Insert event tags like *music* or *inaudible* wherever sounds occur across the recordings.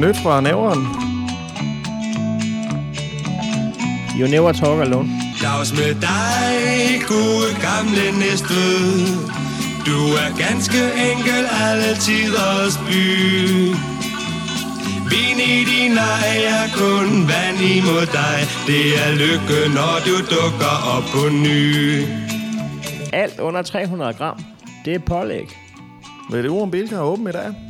nyt fra næveren. You never talk alone. Dags med dig, gode gamle næste. Du er ganske enkel alle tiders by. Vin i din ej er kun vand imod dig. Det er lykke, når du dukker op på ny. Alt under 300 gram, det er pålæg. Ved det om Bilka er åben i dag?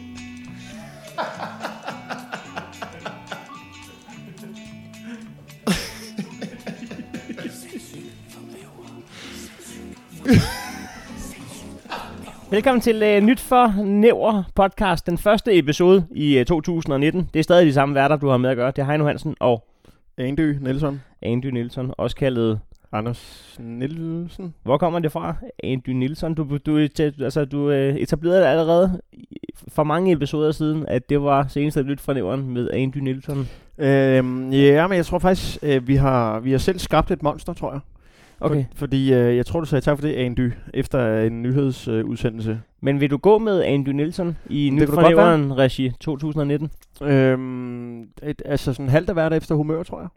Velkommen til uh, Nyt for Næver podcast, den første episode i uh, 2019. Det er stadig de samme værter, du har med at gøre. Det er Heino Hansen og Andy Nielsen. Andy Nielsen, også kaldet Anders Nielsen. Hvor kommer det fra? Andy Nielsen, du, du, altså, du øh, etablerede det allerede for mange episoder siden, at det var seneste nyt fra nævren med Andy Nielsen. Øhm, ja, men jeg tror faktisk, øh, vi, har, vi har selv skabt et monster, tror jeg. Okay. For, fordi øh, jeg tror, du sagde tak for det, Andy, efter en nyhedsudsendelse. Men vil du gå med Andy Nielsen i Nyt fra regi 2019? øhm, et, altså sådan halvt af hvert efter humør, tror jeg.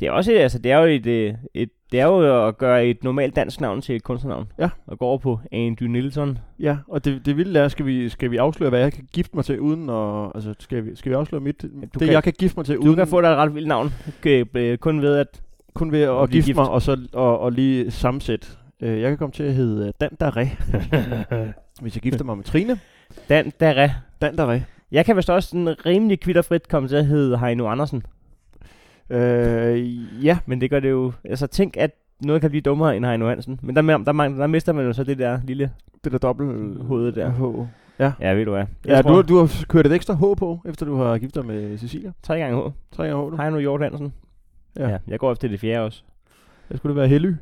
Det er også et, altså, det er jo et, øh, et, det er jo at gøre et normalt dansk navn til et kunstnernavn. Ja. Og gå over på Andy Nielsen. Ja, og det, det vilde er, skal vi, skal vi afsløre, hvad jeg kan gifte mig til uden at... Altså, skal vi, skal vi afsløre mit... det, kan- jeg kan gifte mig til Du uden... kan få dig et ret vildt navn, øh, øh, kun ved at... kun ved at, gifte gift. mig, og så og, og lige sammensætte. Øh, jeg kan komme til at hedde Dan Daré, *laughs* hvis jeg gifter mig med Trine. Dan Dare. Dan Daré. Jeg kan vist også sådan rimelig kvitterfrit komme til at hedde Heino Andersen. Øh, ja, Men det gør det jo... Altså tænk, at noget kan blive dummere end Heino Hansen. Men der, der, der, der mister man jo så det der lille... det der dobbelt Hovedet der. H. Ja, ved du hvad. Jeg Ja, tror, du, du har kørt et ekstra H på, efter du har giftet dig med Cecilia. Tre gange H. Tre gange H nu. Heino Hjort Hansen. Ja. Ja. jeg går efter det fjerde også. Jeg skulle det være Helly.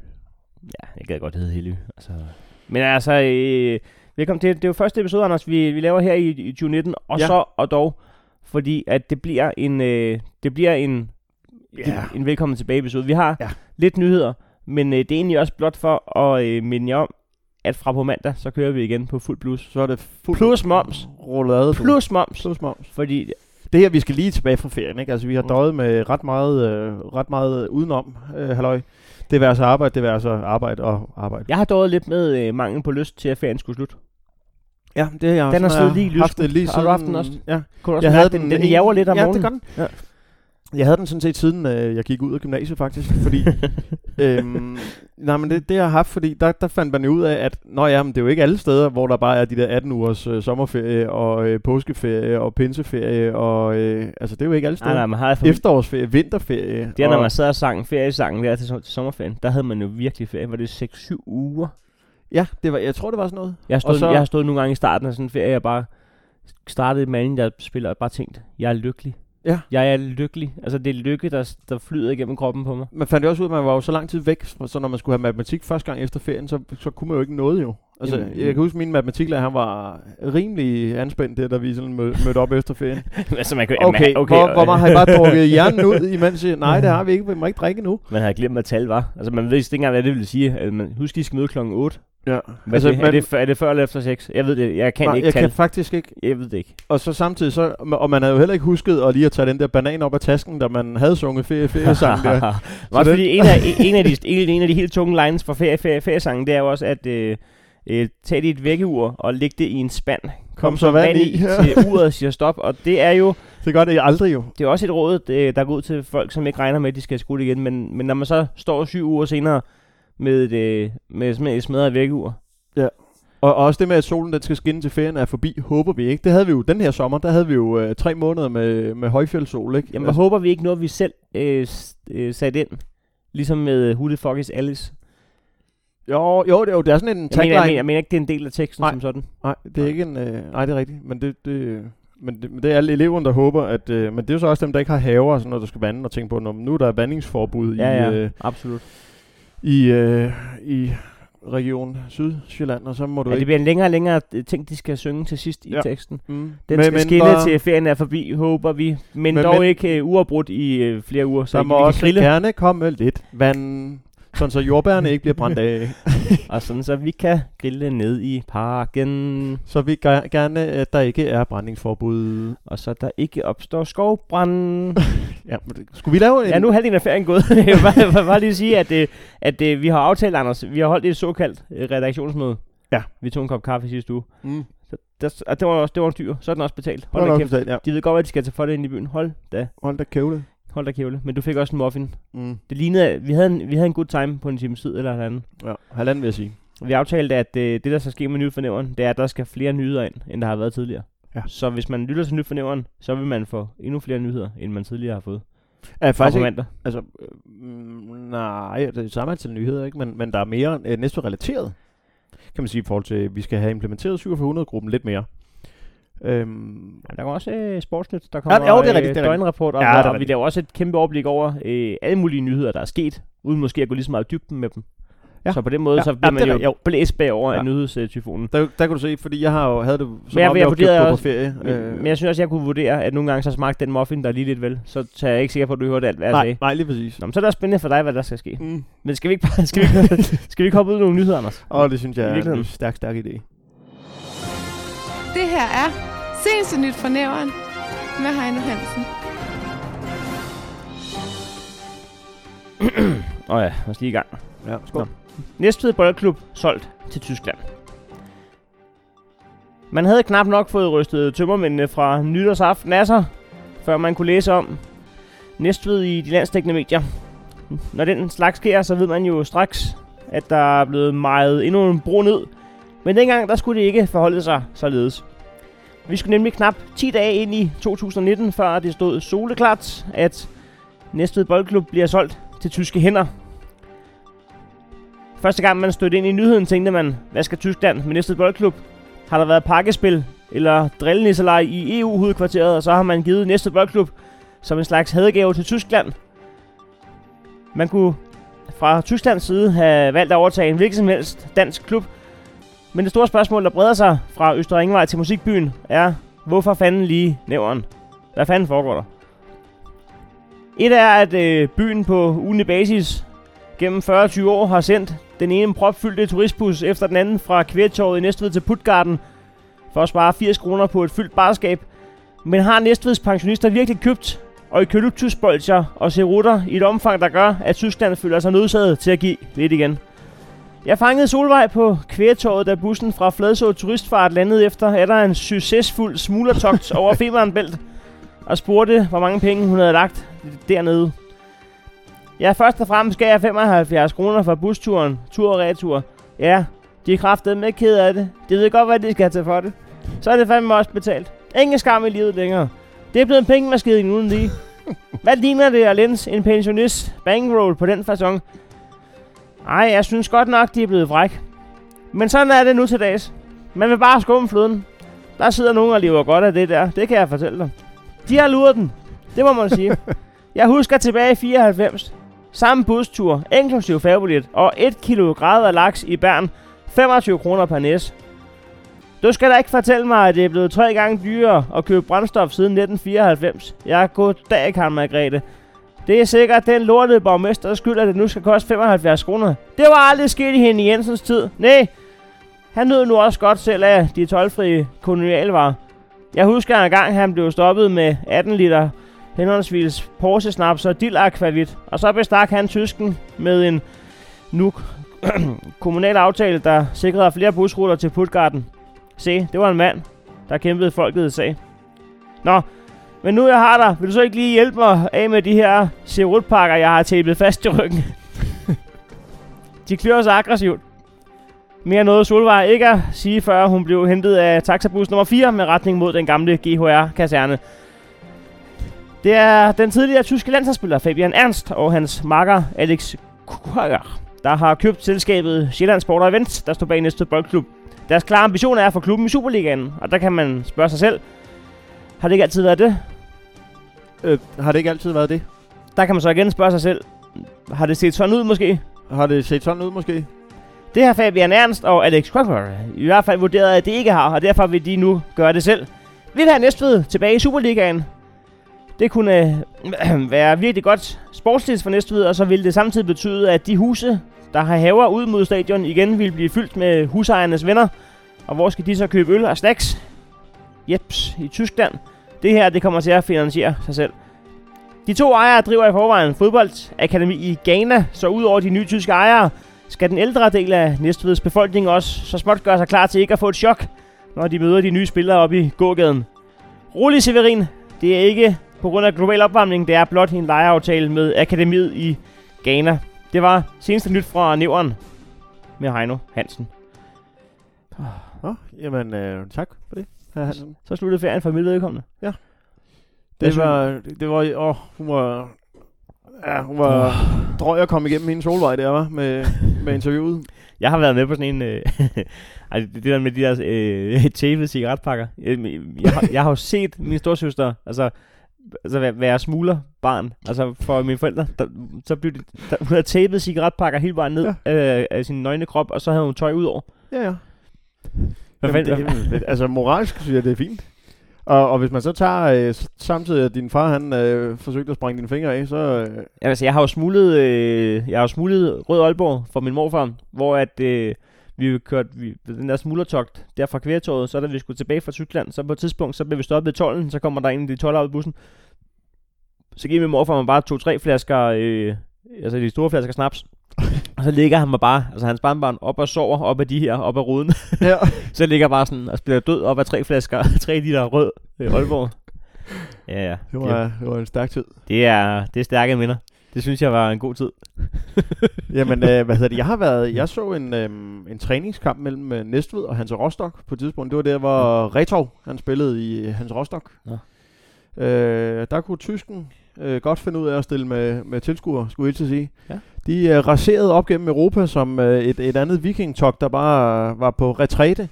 Ja, jeg gad godt hedde Helly. Altså. Men altså, øh, velkommen til. Det er jo første episode, Anders, vi, vi laver her i, i 2019. Og Ja. så og dog, fordi at det bliver en, øh, det bliver en, Ja. en velkommen tilbage episode. Vi har Ja. lidt nyheder, men øh, det er egentlig også blot for at øh, minde jer om, at fra på mandag, så kører vi igen på fuld plus. Så er det fuld Plus moms. rullade. Plus moms. Plus moms. Fordi Det her, vi skal lige tilbage fra ferien, ikke? Altså, vi har Mm. døjet med ret meget, øh, ret meget udenom, øh, halløj. Det vil altså arbejde, det vil altså arbejde og arbejde. jeg har dårligt lidt med øh, mangel på lyst til, at ferien skulle slutte. Ja, det har jeg Den har stået lige i haft det lige Har du siden, haft den også? Ja, Kunne du også jeg havde den, den, den en- jager lidt om ja, morgenen. det gør den. Ja. Jeg havde den sådan set siden øh, jeg gik ud af gymnasiet faktisk, fordi *laughs* øhm, nej, men det, det jeg har haft, fordi der, der fandt man jo ud af, at nå ja, men det er jo ikke alle steder, hvor der bare er de der 18 ugers øh, sommerferie og øh, påskeferie og pinseferie og øh, altså det er jo ikke alle Nej, steder. nej, man har for Efterårsferie, vinterferie. Det er, når og- man sad og sang feriesangen der til, til sommerferien. Der havde man jo virkelig ferie. Var det 6-7 uger? Ja, det var, jeg tror det var sådan noget. Jeg har, stået, så... jeg har stået nogle gange i starten af sådan en ferie, jeg bare startede med en, jeg spiller og bare tænkt, jeg er lykkelig. Ja. Jeg er lykkelig. Altså det er lykke, der, der flyder igennem kroppen på mig. Man fandt jo også ud af, at man var jo så lang tid væk, så når man skulle have matematik første gang efter ferien, så, så kunne man jo ikke noget jo. Altså, Jamen, jeg kan huske, at min matematiklærer, han var rimelig anspændt der, da vi sådan mød, mødte op efter ferien. *laughs* altså man kan, Okay, okay, hvor, hvor man har I bare drukket *laughs* hjernen ud, imens I, nej, det har vi ikke, vi må ikke drikke nu. Man havde glemt, hvad tal var. Altså man ved ikke engang, hvad det ville sige. Altså, man, husk, I skal møde klokken 8. Ja. Hvad altså, det, er, det, er det før eller efter 6? Jeg ved det. Jeg kan nej, ikke jeg tal. kan faktisk ikke. Jeg ved det ikke. Og så samtidig, så, og man havde jo heller ikke husket at lige at tage den der banan op af tasken, da man havde sunget ferie, feriesang der. *laughs* Også det- fordi en af, en, af de, en, en af de helt tunge lines for ferie, ferie, feriesangen, det er jo også at øh, øh, tage dit vækkeur og lægge det i en spand. Kom, så vand i, ja. til uret siger stop. Og det er jo Det gør det aldrig jo. det er også et råd, det, der går ud til folk, som ikke regner med, at de skal skole igen. Men, men når man så står syv uger senere med et, øh, med, et smadret vækkeur, Og, og også det med, at solen den skal skinne til ferien er forbi, håber vi ikke. Det havde vi jo den her sommer, der havde vi jo øh, tre måneder med, med højfjeldssol, ikke? jamen, jeg håber vi ikke noget, vi selv øh, øh, satte ind. Ligesom med Who the fuck is Alice. jo, jo, det er jo det er sådan en Jeg tagline. mener, jeg, mener, jeg mener ikke, det er en del af teksten Nej. som sådan. Nej, det er ikke en... Øh, nej, det er rigtigt. Men det, det, men det, men det er alle eleverne, der håber, at... Øh, men det er jo så også dem, der ikke har haver, sådan, når der skal vande, og tænke på, nu er der vandingsforbud Ja, i, ja, øh, absolut. I, øh, i Region Sydsjælland, og så må du Ja, det ikke... bliver en længere og længere øh, ting, de skal synge til sidst i Ja. teksten. Mm. Den Men- skal skinne der- til ferien er forbi, håber vi. Men, Men- dog men- ikke uh, uafbrudt i uh, flere uger, så Der må også grille. gerne komme lidt vand, sådan så jordbærne ikke bliver brændt af. *laughs* Og sådan, så vi kan grille ned i parken. Så vi gør gerne, at der ikke er brændingsforbud. Og så der ikke opstår skovbrand. *laughs* Ja, men det, skulle vi lave en... ja, nu er halvdelen af ferien gået. *laughs* jeg vil bare, vil bare lige sige, at, øh, at øh, vi har aftalt, Anders, vi har holdt et såkaldt øh, redaktionsmøde. Ja. Vi tog en kop kaffe sidste uge. Mm. Så der, og det var også det var en dyr. Så er den også betalt. Hold da kæft. betalt, ja. De ved godt, hvad de skal tage for det ind i byen. Hold da. Hold da kævle. Hold da kævle. Men du fik også en muffin. Mm. Det lignede, vi havde en, vi havde en god time på en times tid eller halvanden. Ja, halvanden vil jeg sige. Vi aftalte, at øh, det, der skal ske med nyt fornævren, det er, at der skal flere nyheder ind, end der har været tidligere. Ja. Så hvis man lytter til nyt fornævren, så vil man få endnu flere nyheder, end man tidligere har fået. Fra faktisk ikke, mandag. altså, øh, nej, det er samme antal nyheder, ikke? Men, men der er mere øh, næste relateret, kan man sige, i forhold til, at vi skal have implementeret 4700-gruppen lidt mere. Øhm, Ja, der kommer også øh, sportsnyt, der kommer jo, det er rigtigt, rigtigt. døgnrapport, og, Ja, det er og vi laver også et kæmpe overblik over øh, alle mulige nyheder, der er sket, uden måske at gå lige så meget i dybden med dem. Ja. Så på den måde, Ja, så ja, bliver det man jo, rigtigt, jo. blæst bagover Ja. af nyhedstyfonen. der, der kan du se, fordi jeg har jo havde det som Men jeg- om, jeg jeg var vurderede købt på, også- ferie. Men, øh, men jeg synes også, jeg kunne vurdere, at nogle gange så smagte den muffin, der er lige lidt vel. Så, så er jeg ikke sikker på, at du hørte alt, hvad jeg nej, sagde. nej, lige præcis. Nå, men så er det også spændende for dig, hvad der skal ske. Mm. Men skal vi ikke, bare, *laughs* skal vi ikke, skal vi ikke hoppe ud i nogle nyheder, Anders? Og det synes jeg er en stærk, stærk idé. Det her er Seneste Nyt fra Næveren med Heino Hansen. Åh oh ja, lad os lige i gang. Ja, skål. Næstved Boldklub solgt til Tyskland. Man havde knap nok fået rystet tømmermændene fra nytårsaften af sig, før man kunne læse om Næstved i de landsdækkende medier. Når den slags sker, så ved man jo straks, at der er blevet meget endnu en bro ned. Men dengang, der skulle det ikke forholde sig således. Vi skulle nemlig knap 10 dage ind i 2019, før det stod soleklart, at Næstved Boldklub bliver solgt til tyske hænder. Første gang man stødte ind i nyheden, tænkte man, hvad skal Tyskland med Næstved boldklub? Har der været pakkespil eller drillenisselej i EU-hovedkvarteret, og så har man givet næste boldklub som en slags hadegave til Tyskland. Man kunne fra Tysklands side have valgt at overtage en hvilken som helst dansk klub. Men det store spørgsmål, der breder sig fra Østre Ringvej til musikbyen, er, hvorfor fanden lige nævren? Hvad fanden foregår der? Et er, at øh, byen på ugenlig basis gennem 40-20 år har sendt den ene propfyldte turistbus efter den anden fra Kvægtorvet i Næstved til Putgarden for at spare 80 kroner på et fyldt barskab. Men har Næstveds pensionister virkelig købt eukalyptusbolcher og cerutter i et omfang, der gør, at Tyskland føler sig nødsaget til at give lidt igen? Jeg fangede Solvej på Kvægtorvet, da bussen fra Fladså Turistfart landede efter, at der en succesfuld smuglertogt *laughs* over Femernbælt, og spurgte, hvor mange penge hun havde lagt dernede. Ja, først og fremmest gav jeg 75 kroner for busturen, tur og retur. Ja, de er kraftedeme med ked af det. De ved godt, hvad de skal tage for det. Så er det fandme også betalt. Ingen skam i livet længere. Det er blevet en pengemaskine uden lige. *laughs* Hvad ligner det at lens en pensionist bankroll på den façon? Ej, jeg synes godt nok, de er blevet fræk. Men sådan er det nu til dags. Man vil bare skumme fløden. Der sidder nogen og lever godt af det der. Det kan jeg fortælle dig. De har luret den. Det må man sige. *laughs* Jeg husker tilbage i 94. Samme bustur, inklusiv færgebillet og 1 kilo grader laks i Bern. 25 kroner per næs. Du skal da ikke fortælle mig, at det er blevet tre gange dyrere at købe brændstof siden 1994. Jeg er god dag, Karl Margrethe. Det er sikkert den lortede borgmester, der skyld, at det nu skal koste 75 kroner. Det var aldrig sket i Henning Jensens tid. Nej, Han nød nu også godt selv af de tolvfrie kolonialvarer. Jeg husker en gang, han blev stoppet med 18 liter henholdsvis porsesnaps og Dill Aquavit. Og så bestak han tysken med en nu *clears throat* kommunal aftale, der sikrede flere busruter til Puttgarden. Se, det var en mand, der kæmpede folket sag. Nå, men nu jeg har dig, vil du så ikke lige hjælpe mig af med de her serutpakker, jeg har tapet fast i ryggen? *laughs* de klør så aggressivt. Mere noget Solvej ikke at sige, før hun blev hentet af taxabus nummer 4 med retning mod den gamle GHR-kaserne. Det er den tidligere tyske landsholdsspiller Fabian Ernst og hans makker Alex Kukker, der har købt selskabet Sjællands Sport Events, der står bag næste boldklub. Deres klare ambition er at få klubben i Superligaen, og der kan man spørge sig selv, har det ikke altid været det? Øh, har det ikke altid været det? Der kan man så igen spørge sig selv, har det set sådan ud måske? Har det set sådan ud måske? Det har Fabian Ernst og Alex Quacker i hvert fald vurderet, at det ikke har, og derfor vil de nu gøre det selv. Vi vil have Næstved tilbage i Superligaen. Det kunne øh, *clears throat* være virkelig godt sportsligt for Næstved, og så ville det samtidig betyde, at de huse, der har haver ud mod stadion, igen vil blive fyldt med husejernes venner. Og hvor skal de så købe øl og snacks? Jeps, i Tyskland. Det her, det kommer til at finansiere sig selv. De to ejere driver i forvejen fodboldakademi i Ghana, så udover de nye tyske ejere, skal den ældre del af Næstveds befolkning også så småt gøre sig klar til ikke at få et chok, når de møder de nye spillere oppe i gågaden. Rolig Severin, det er ikke på grund af global opvarmning, det er blot en lejeaftale med akademiet i Ghana. Det var seneste nyt fra Nævren med Heino Hansen. Nå, jamen øh, tak for det. Så sluttede ferien for mit vedkommende. Det var, det var, åh, hun var, ja, hun var drøg at komme igennem hendes solvej der, var med, *laughs* med interviewet. Jeg har været med på sådan en... Øh, *laughs* ej, det der med de der øh, *laughs* tapede cigaretpakker. Jeg, jeg, har, jeg har jo set min storsøster altså, altså være, være smugler barn. Altså for mine forældre. Der, så blev det, der, hun havde tapet cigaretpakker hele vejen ned Ja. ja. øh, af sin nøgne krop, og så havde hun tøj ud over. Ja, ja. Jamen, det, jamen, altså moralsk synes jeg, det er fint. Og, og hvis man så tager øh, samtidig, at din far han øh, forsøgte at sprænge dine fingre af, så... Øh, Ja, altså, jeg har jo smuglet, øh, jeg har jo smuglet Rød Aalborg for min morfar, hvor at, øh, vi kørte vi, den der smuglertogt der fra Kværetorvet, så da vi skulle tilbage fra Tyskland, så på et tidspunkt, så blev vi stoppet i tollen, så kommer der en af de 12 ud i bussen. Så giver min morfar mig bare to-tre flasker, øh, altså de store flasker snaps. Og så ligger han mig bare, altså hans barnbarn, op og sover op af de her, op af ruden. ja. *laughs* så ligger bare sådan og spiller død op af tre flasker, *laughs* tre liter rød øh, Aalborg. Ja, ja. Det var, det var en stærk tid. Det er, det er stærke minder. Det synes jeg var en god tid. *laughs* Jamen, øh, hvad hedder det? Jeg har været, jeg så en, øh, en træningskamp mellem øh, Næstved og Hans Rostock på et tidspunkt. Det var der, hvor Retov, han spillede i øh, Hans Rostock. Nå. Øh, der kunne tysken øh, godt finde ud af at stille med, med tilskuere, skulle jeg til at sige. Ja. De øh, raserede op gennem Europa som øh, et, et andet vikingtog, der bare var på retræte.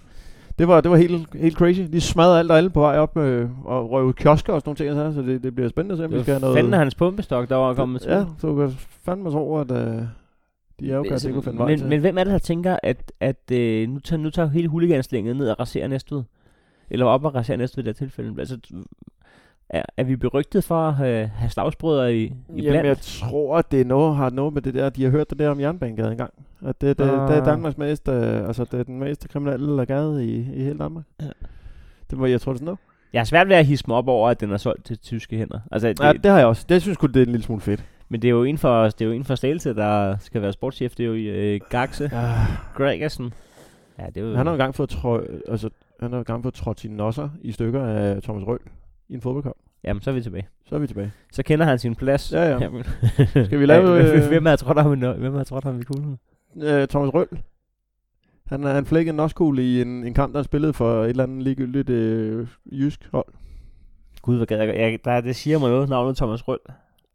Det var, det var helt, helt crazy. De smadrede alt og alle på vej op øh, og røv kiosker og sådan nogle ting. Så, så det, det bliver spændende at se, om vi skal have noget... Fanden hans pumpestok, der var kommet til. Ja, så du kan fandme tro, at øh, de er jo det kunne finde vej men, til. men hvem er det, der tænker, at, at øh, nu, tager, nu tager hele huliganslænget ned og raserer Næstved? Eller op og raserer Næstved i det her tilfælde? Altså, er, er vi berygtet for at have, have slagsbrødre i, i Jamen, blandt? jeg tror, at det er noget, har noget med det der, de har hørt det der om Jernbanegade engang. At det, det, det er Ah. Danmarks mest, øh, altså det er den mest kriminelle gade i, i hele Danmark. Ja. Det må jeg tror, det er sådan noget. Jeg har svært ved at hisse mig op over, at den er solgt til tyske hænder. Altså, det, Ja, det har jeg også. Det synes jeg det er en lille smule fedt. Men det er jo en for, det er jo en for Slagelse, der skal være sportschef. Det er jo øh, Gaxe Ja. Gregersen. Ja, det er jo... Han har jo engang fået, trø, altså, han har engang fået trådt sine nosser i stykker af Thomas Røhl i en fodboldkamp. Jamen, så er vi tilbage. Så er vi tilbage. Så kender han sin plads. Ja, ja. Jamen. *laughs* Skal vi lave, *laughs* øh, Hvem har trådt ham i, hvem har trådt ham i kuglen? Øh, Thomas Røhl. Han, han flækkede en noskugle i en, en kamp, der han spillede for et eller andet ligegyldigt øh, jysk hold. Gud, hvad gad jeg, jeg der, Det siger mig noget, navnet Thomas Rød.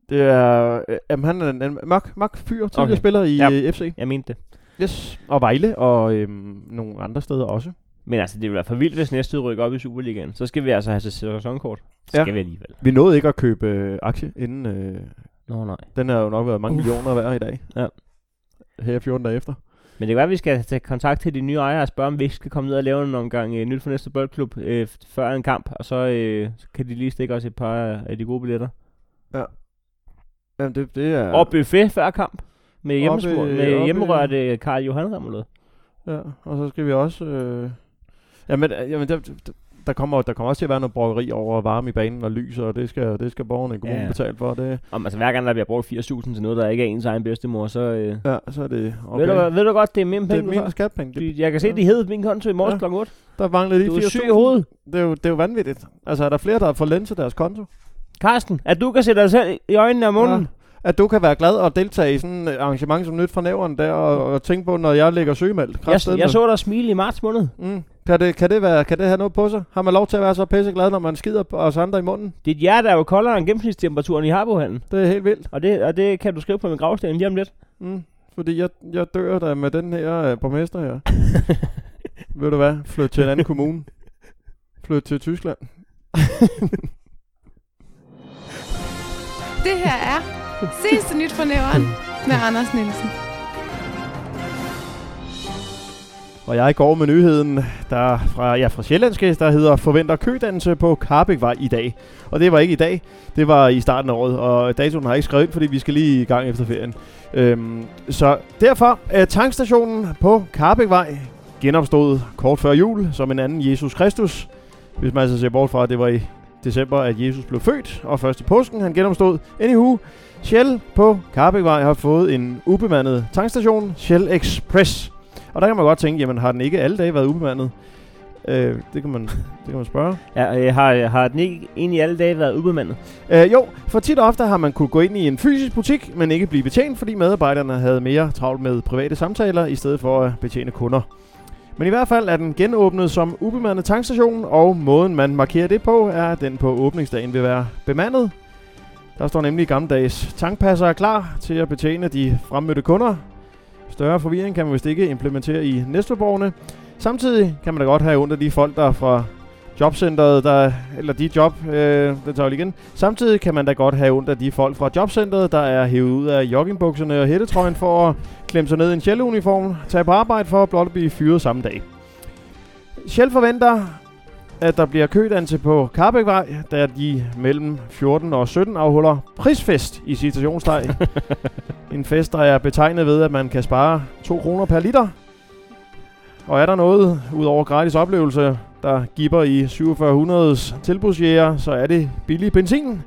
Det er, øh, jamen, han er en, en mørk, mørk fyr, tidligere Okay. spiller i Ja. ja. FC. Jeg mente det. Yes. Og Vejle, og øhm, nogle andre steder også. Men altså, det vil være for vildt, hvis næste rykker op i Superligaen. Så skal vi altså have sæsonkort. Så Ja. skal vi alligevel. Vi nåede ikke at købe øh, aktie inden. Øh, Nå, nej. den har jo nok været mange Uff. millioner værd i dag. Ja. Her 14 dage efter. Men det kan være, at vi skal tage kontakt til de nye ejere og spørge, om vi ikke skal komme ned og lave en omgang øh, nyt for næste boldklub øh, før en kamp. Og så, øh, så kan de lige stikke os et par af- de gode billetter. Jamen, det, det er... Og buffet før kamp. Med, hjemmesmur, med hjemmerørte Karl Johan Remmerlød. Ja, og så skal vi også... Øh... Jamen, øh, jamen der, der- kommer, der kommer også til at være noget brokkeri over varme i banen og lys, og det skal, det skal borgerne i kommunen Ja. ja. betale for. Det, Om, altså, hver gang der bliver brugt 80.000 til noget, der ikke er ens egen bedstemor, så... Øh, ja, så er det okay. ved, du, ved du godt, det er Det penge, er du min skatpenge. Det, Jeg kan se, de hed min konto i morges Ja. kl. 8. der mangler lige Du er 80.000. syg i hovedet. Det er, jo, det er jo vanvittigt. Altså, er der flere, der har fået deres konto? Karsten, at du kan sætte dig selv i øjnene og munden. Ja. At du kan være glad og deltage i sådan et arrangement som nyt fra nævren der, og, og tænke på, når jeg ligger sygemeldt. Jeg, jeg så dig smile i marts måned. Mm. Kan, det, kan, det være, kan det have noget på sig? Har man lov til at være så pisseglad, når man skider på os andre i munden? Dit hjerte er jo koldere end gennemsnitstemperaturen i Harbohallen. Det er helt vildt. Og det, og det kan du skrive på min gravsten lige om lidt. Mm. Fordi jeg, jeg dør da med den her øh, borgmester her. *laughs* Ved du hvad? Flyt til en anden kommune. Flyt til Tyskland. *laughs* Det her er Seneste Nyt fra Næveren med Anders Nielsen. Og jeg går med nyheden der fra, ja, fra Sjællandske, der hedder Forventer kødannelse på Karbækvej i dag. Og det var ikke i dag, det var i starten af året, og datoen har jeg ikke skrevet ind, fordi vi skal lige i gang efter ferien. Øhm, så derfor, er tankstationen på Karbækvej genopstod kort før jul som en anden Jesus Kristus. Hvis man altså ser bort fra, at det var i december, at Jesus blev født, og først i påsken han genopstod. Anywho, Shell på Karbækvej har fået en ubemandet tankstation, Shell Express. Og der kan man godt tænke, jamen har den ikke alle dage været ubemandet? Øh, det, kan man, det kan man spørge. Ja, øh, har, har den ikke egentlig alle dage været ubemandet? Øh, jo, for tit og ofte har man kunne gå ind i en fysisk butik, men ikke blive betjent, fordi medarbejderne havde mere travlt med private samtaler, i stedet for at betjene kunder. Men i hvert fald er den genåbnet som ubemandet tankstation, og måden man markerer det på, er, at den på åbningsdagen vil være bemandet. Der står nemlig gammeldags tankpasser klar til at betjene de fremmødte kunder. Større forvirring kan man vist ikke implementere i Næstvedborgerne. Samtidig kan man da godt have ondt af de folk, der er fra jobcentret, der, eller de job, øh, det tager jeg lige igen. Samtidig kan man da godt have ondt af de folk fra jobcentret, der er hævet ud af joggingbukserne og hættetrøjen for at klemme sig ned i en Shell-uniform, tage på arbejde for at blot blive fyret samme dag. Shell forventer, at der bliver kødannelse på Karbækvej, da de mellem 14 og 17 afholder prisfest i citationstegn. *laughs* en fest, der er betegnet ved, at man kan spare 2 kroner per liter. Og er der noget, ud over gratis oplevelse, der giver i 4700's tilbudsjæger, så er det billig benzin.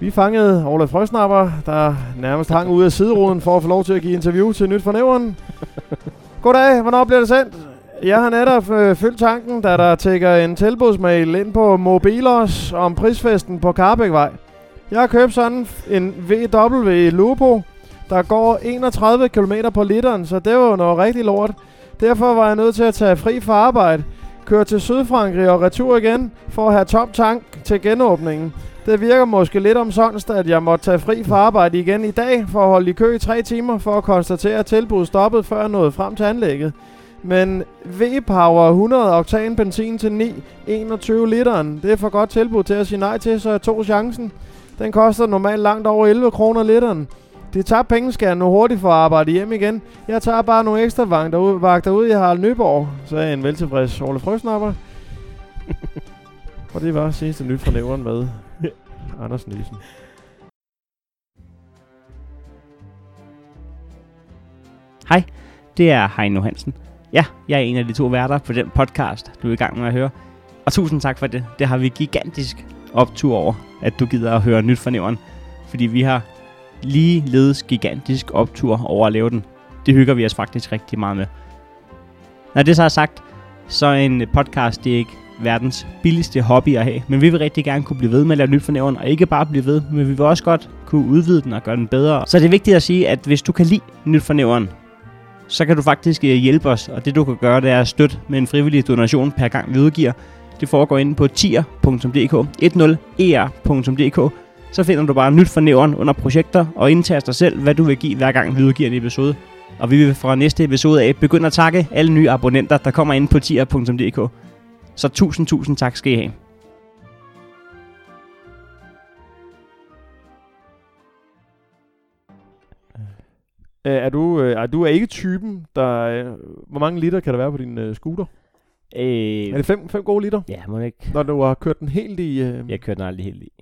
Vi fangede Ole Frøsnapper, der nærmest hang ud af sideruden for at få lov til at give interview til Nyt for Nævren. *laughs* Goddag, hvornår bliver det sendt? Jeg har netop øh, fyldt tanken, da der tækker en tilbudsmail ind på Mobilos om prisfesten på Karbækvej. Jeg har købt sådan en VW Lupo, der går 31 km på literen, så det var jo noget rigtig lort. Derfor var jeg nødt til at tage fri fra arbejde, køre til Sydfrankrig og retur igen, for at have tom tank til genåbningen. Det virker måske lidt omsonst, at jeg måtte tage fri fra arbejde igen i dag, for at holde i kø i tre timer, for at konstatere, at tilbuddet stoppede, før jeg nåede frem til anlægget. Men V-Power 100 oktan benzin til 9,21 literen, det er for godt tilbud til at sige nej til, så jeg tog chancen. Den koster normalt langt over 11 kroner literen. Det tager penge, skal jeg nu hurtigt for at arbejde hjem igen. Jeg tager bare nogle ekstra vagter ud, vagter ud i Harald Nyborg, sagde en veltilfreds Ole Frøsnapper. og det var sidste nyt fra nævren med *laughs* Anders Nielsen. Hej, det er Heino Hansen. Ja, jeg er en af de to værter på den podcast, du er i gang med at høre. Og tusind tak for det. Det har vi gigantisk optur over, at du gider at høre nyt fra nævren. Fordi vi har lige ledes gigantisk optur over at lave den. Det hygger vi os faktisk rigtig meget med. Når det så er sagt, så er en podcast det er ikke verdens billigste hobby at have. Men vi vil rigtig gerne kunne blive ved med at lave nyt for nævren, og ikke bare blive ved, men vi vil også godt kunne udvide den og gøre den bedre. Så det er vigtigt at sige, at hvis du kan lide nyt for nævren, så kan du faktisk øh, hjælpe os, og det du kan gøre, det er at støtte med en frivillig donation per gang vi udgiver. Det foregår inde på tier.dk, 10er.dk. Så finder du bare nyt for nævren under projekter, og indtaster selv, hvad du vil give, hver gang vi udgiver en episode. Og vi vil fra næste episode af begynde at takke alle nye abonnenter, der kommer ind på tier.dk. Så tusind, tusind tak skal I have. Øh, er, du, øh, er du er ikke typen, der... Øh, hvor mange liter kan der være på din øh, scooter? Øh, Er det 5 gode liter? ja, må ikke. Når du har kørt den helt i... Øh, Jeg kørte den aldrig helt i.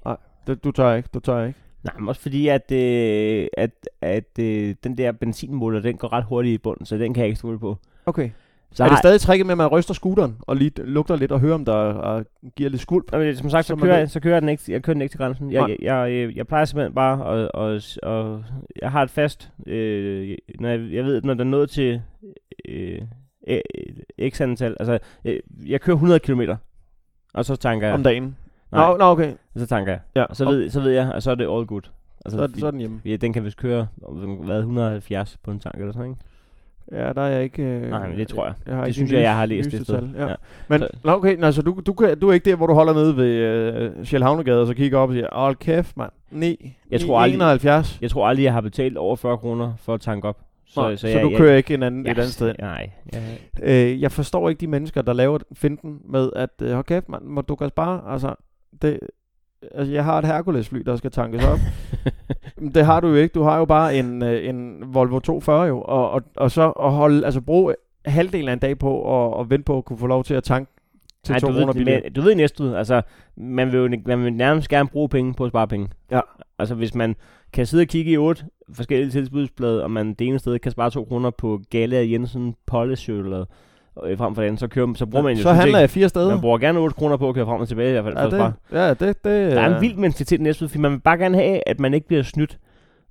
det, du tager ikke, du tager ikke. Nej, men også fordi, at, øh, at, at øh, den der benzinmåler, den går ret hurtigt i bunden, så den kan jeg ikke stole på. Okay. Så er det stadig tricket med, at man ryster scooteren og lige lugter lidt og hører, om der er, giver lidt skulp? Nå, men som sagt, så Så kører, jeg, så kører den ikke, jeg kører den ikke til grænsen. Jeg, jeg, jeg, jeg, plejer simpelthen bare at, at, at, jeg har et fast, øh, når jeg, jeg ved, når der er nået til øh, øh, x antal, altså øh, jeg kører 100 km, og så tanker jeg, Om dagen? Nej. Nå, nå, okay. og så tanker jeg, Ja. og så ved, så ved jeg, at så er det all good. Altså, så, er- så er den hjemme. ja, den kan vist køre hvad, 170 på en tank eller sådan, ikke? Ja, der er jeg ikke... Øh, Nej, men det tror jeg. jeg har Det synes jeg, jeg har læst det sted. Ja. Ja. Men, Så- nå, okay, nå, så du, du, kan, du er ikke der, hvor du holder nede ved øh, Sjælhavnegade, og så kigger op og siger, hold kæft, mand. 9, Jeg tror aldrig- 71. Jeg tror aldrig, jeg har betalt over 40 kroner for at tanke op. Så, så, så jeg, du jeg, kører ikke en anden, jeg, et andet sted ind. Nej. Jeg, Øh, jeg forstår ikke de mennesker, der laver finden med, at øh, hold kæft, mand, må du kan spare. Altså, det, altså, jeg har et Hercules-fly, der skal tankes op. *laughs* Det har du jo ikke. Du har jo bare en, øh, en Volvo 240 jo. Og, og, og så at holde, altså bruge halvdelen af en dag på at, at vente på at kunne få lov til at tanke til Ej, 2 du, kroner ved, billigere. men, du ved i næste ud, altså, man vil jo man vil nærmest gerne bruge penge på at spare penge. Ja. Altså, hvis man kan sidde og kigge i otte forskellige tilbudsblade, og man det ene sted kan spare 2 kroner på Gale af Jensen eller øh, frem for det andet, så, kører, så bruger man jo så handler jeg fire steder. Man bruger gerne 8 kroner på at køre frem og tilbage i hvert fald. Ja, det, ja, det, det, Der er øh, en vild mentalitet i Næstved, fordi man vil bare gerne have, at man ikke bliver snydt.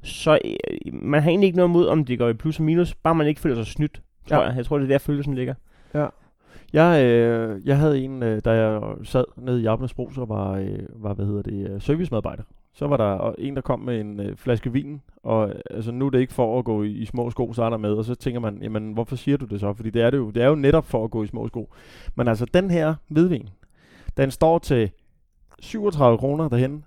Så øh, man har egentlig ikke noget imod, om det går i plus og minus, bare man ikke føler sig snydt, tror Ja. jeg. Jeg tror, det er der følelsen ligger. Jeg, øh, jeg havde en, øh, da jeg sad nede i Japnesbro, så var, øh, var hvad hedder det, øh, servicemedarbejder. Så var der en, der kom med en øh, flaske vin, og øh, altså, nu er det ikke for at gå i, i små sko, så er der med, og så tænker man, jamen hvorfor siger du det så? Fordi det er, det jo, det er jo netop for at gå i små sko. Men altså den her hvidvin, den står til 37 kroner derhen.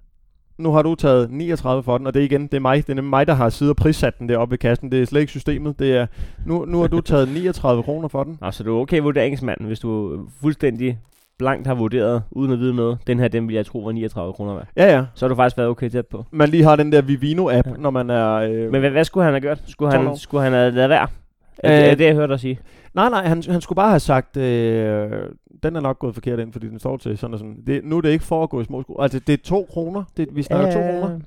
Nu har du taget 39 for den, og det er igen, det er mig, det er mig, der har siddet og prissat den deroppe ved kassen. Det er slet ikke systemet. Det er, nu, nu har du taget 39 kroner for den. Altså, så du er okay vurderingsmanden, hvis du fuldstændig blankt har vurderet, uden at vide noget. Den her, den vil jeg tro var 39 kroner værd. Ja, ja. Så har du faktisk været okay tæt på. man lige har den der Vivino-app, Ja. når man er... Øh, Men hvad, hvad skulle han have gjort? Skulle 12 han, skulle han have lavet være? Er, det, Øh, er det, jeg hørte dig sige? nej, nej, han, han skulle bare have sagt, øh, den er nok gået forkert ind, fordi den står til sådan og sådan. Det, nu er det ikke for at gå i små sko. Altså, det er to kroner. Det, vi snakker to kroner.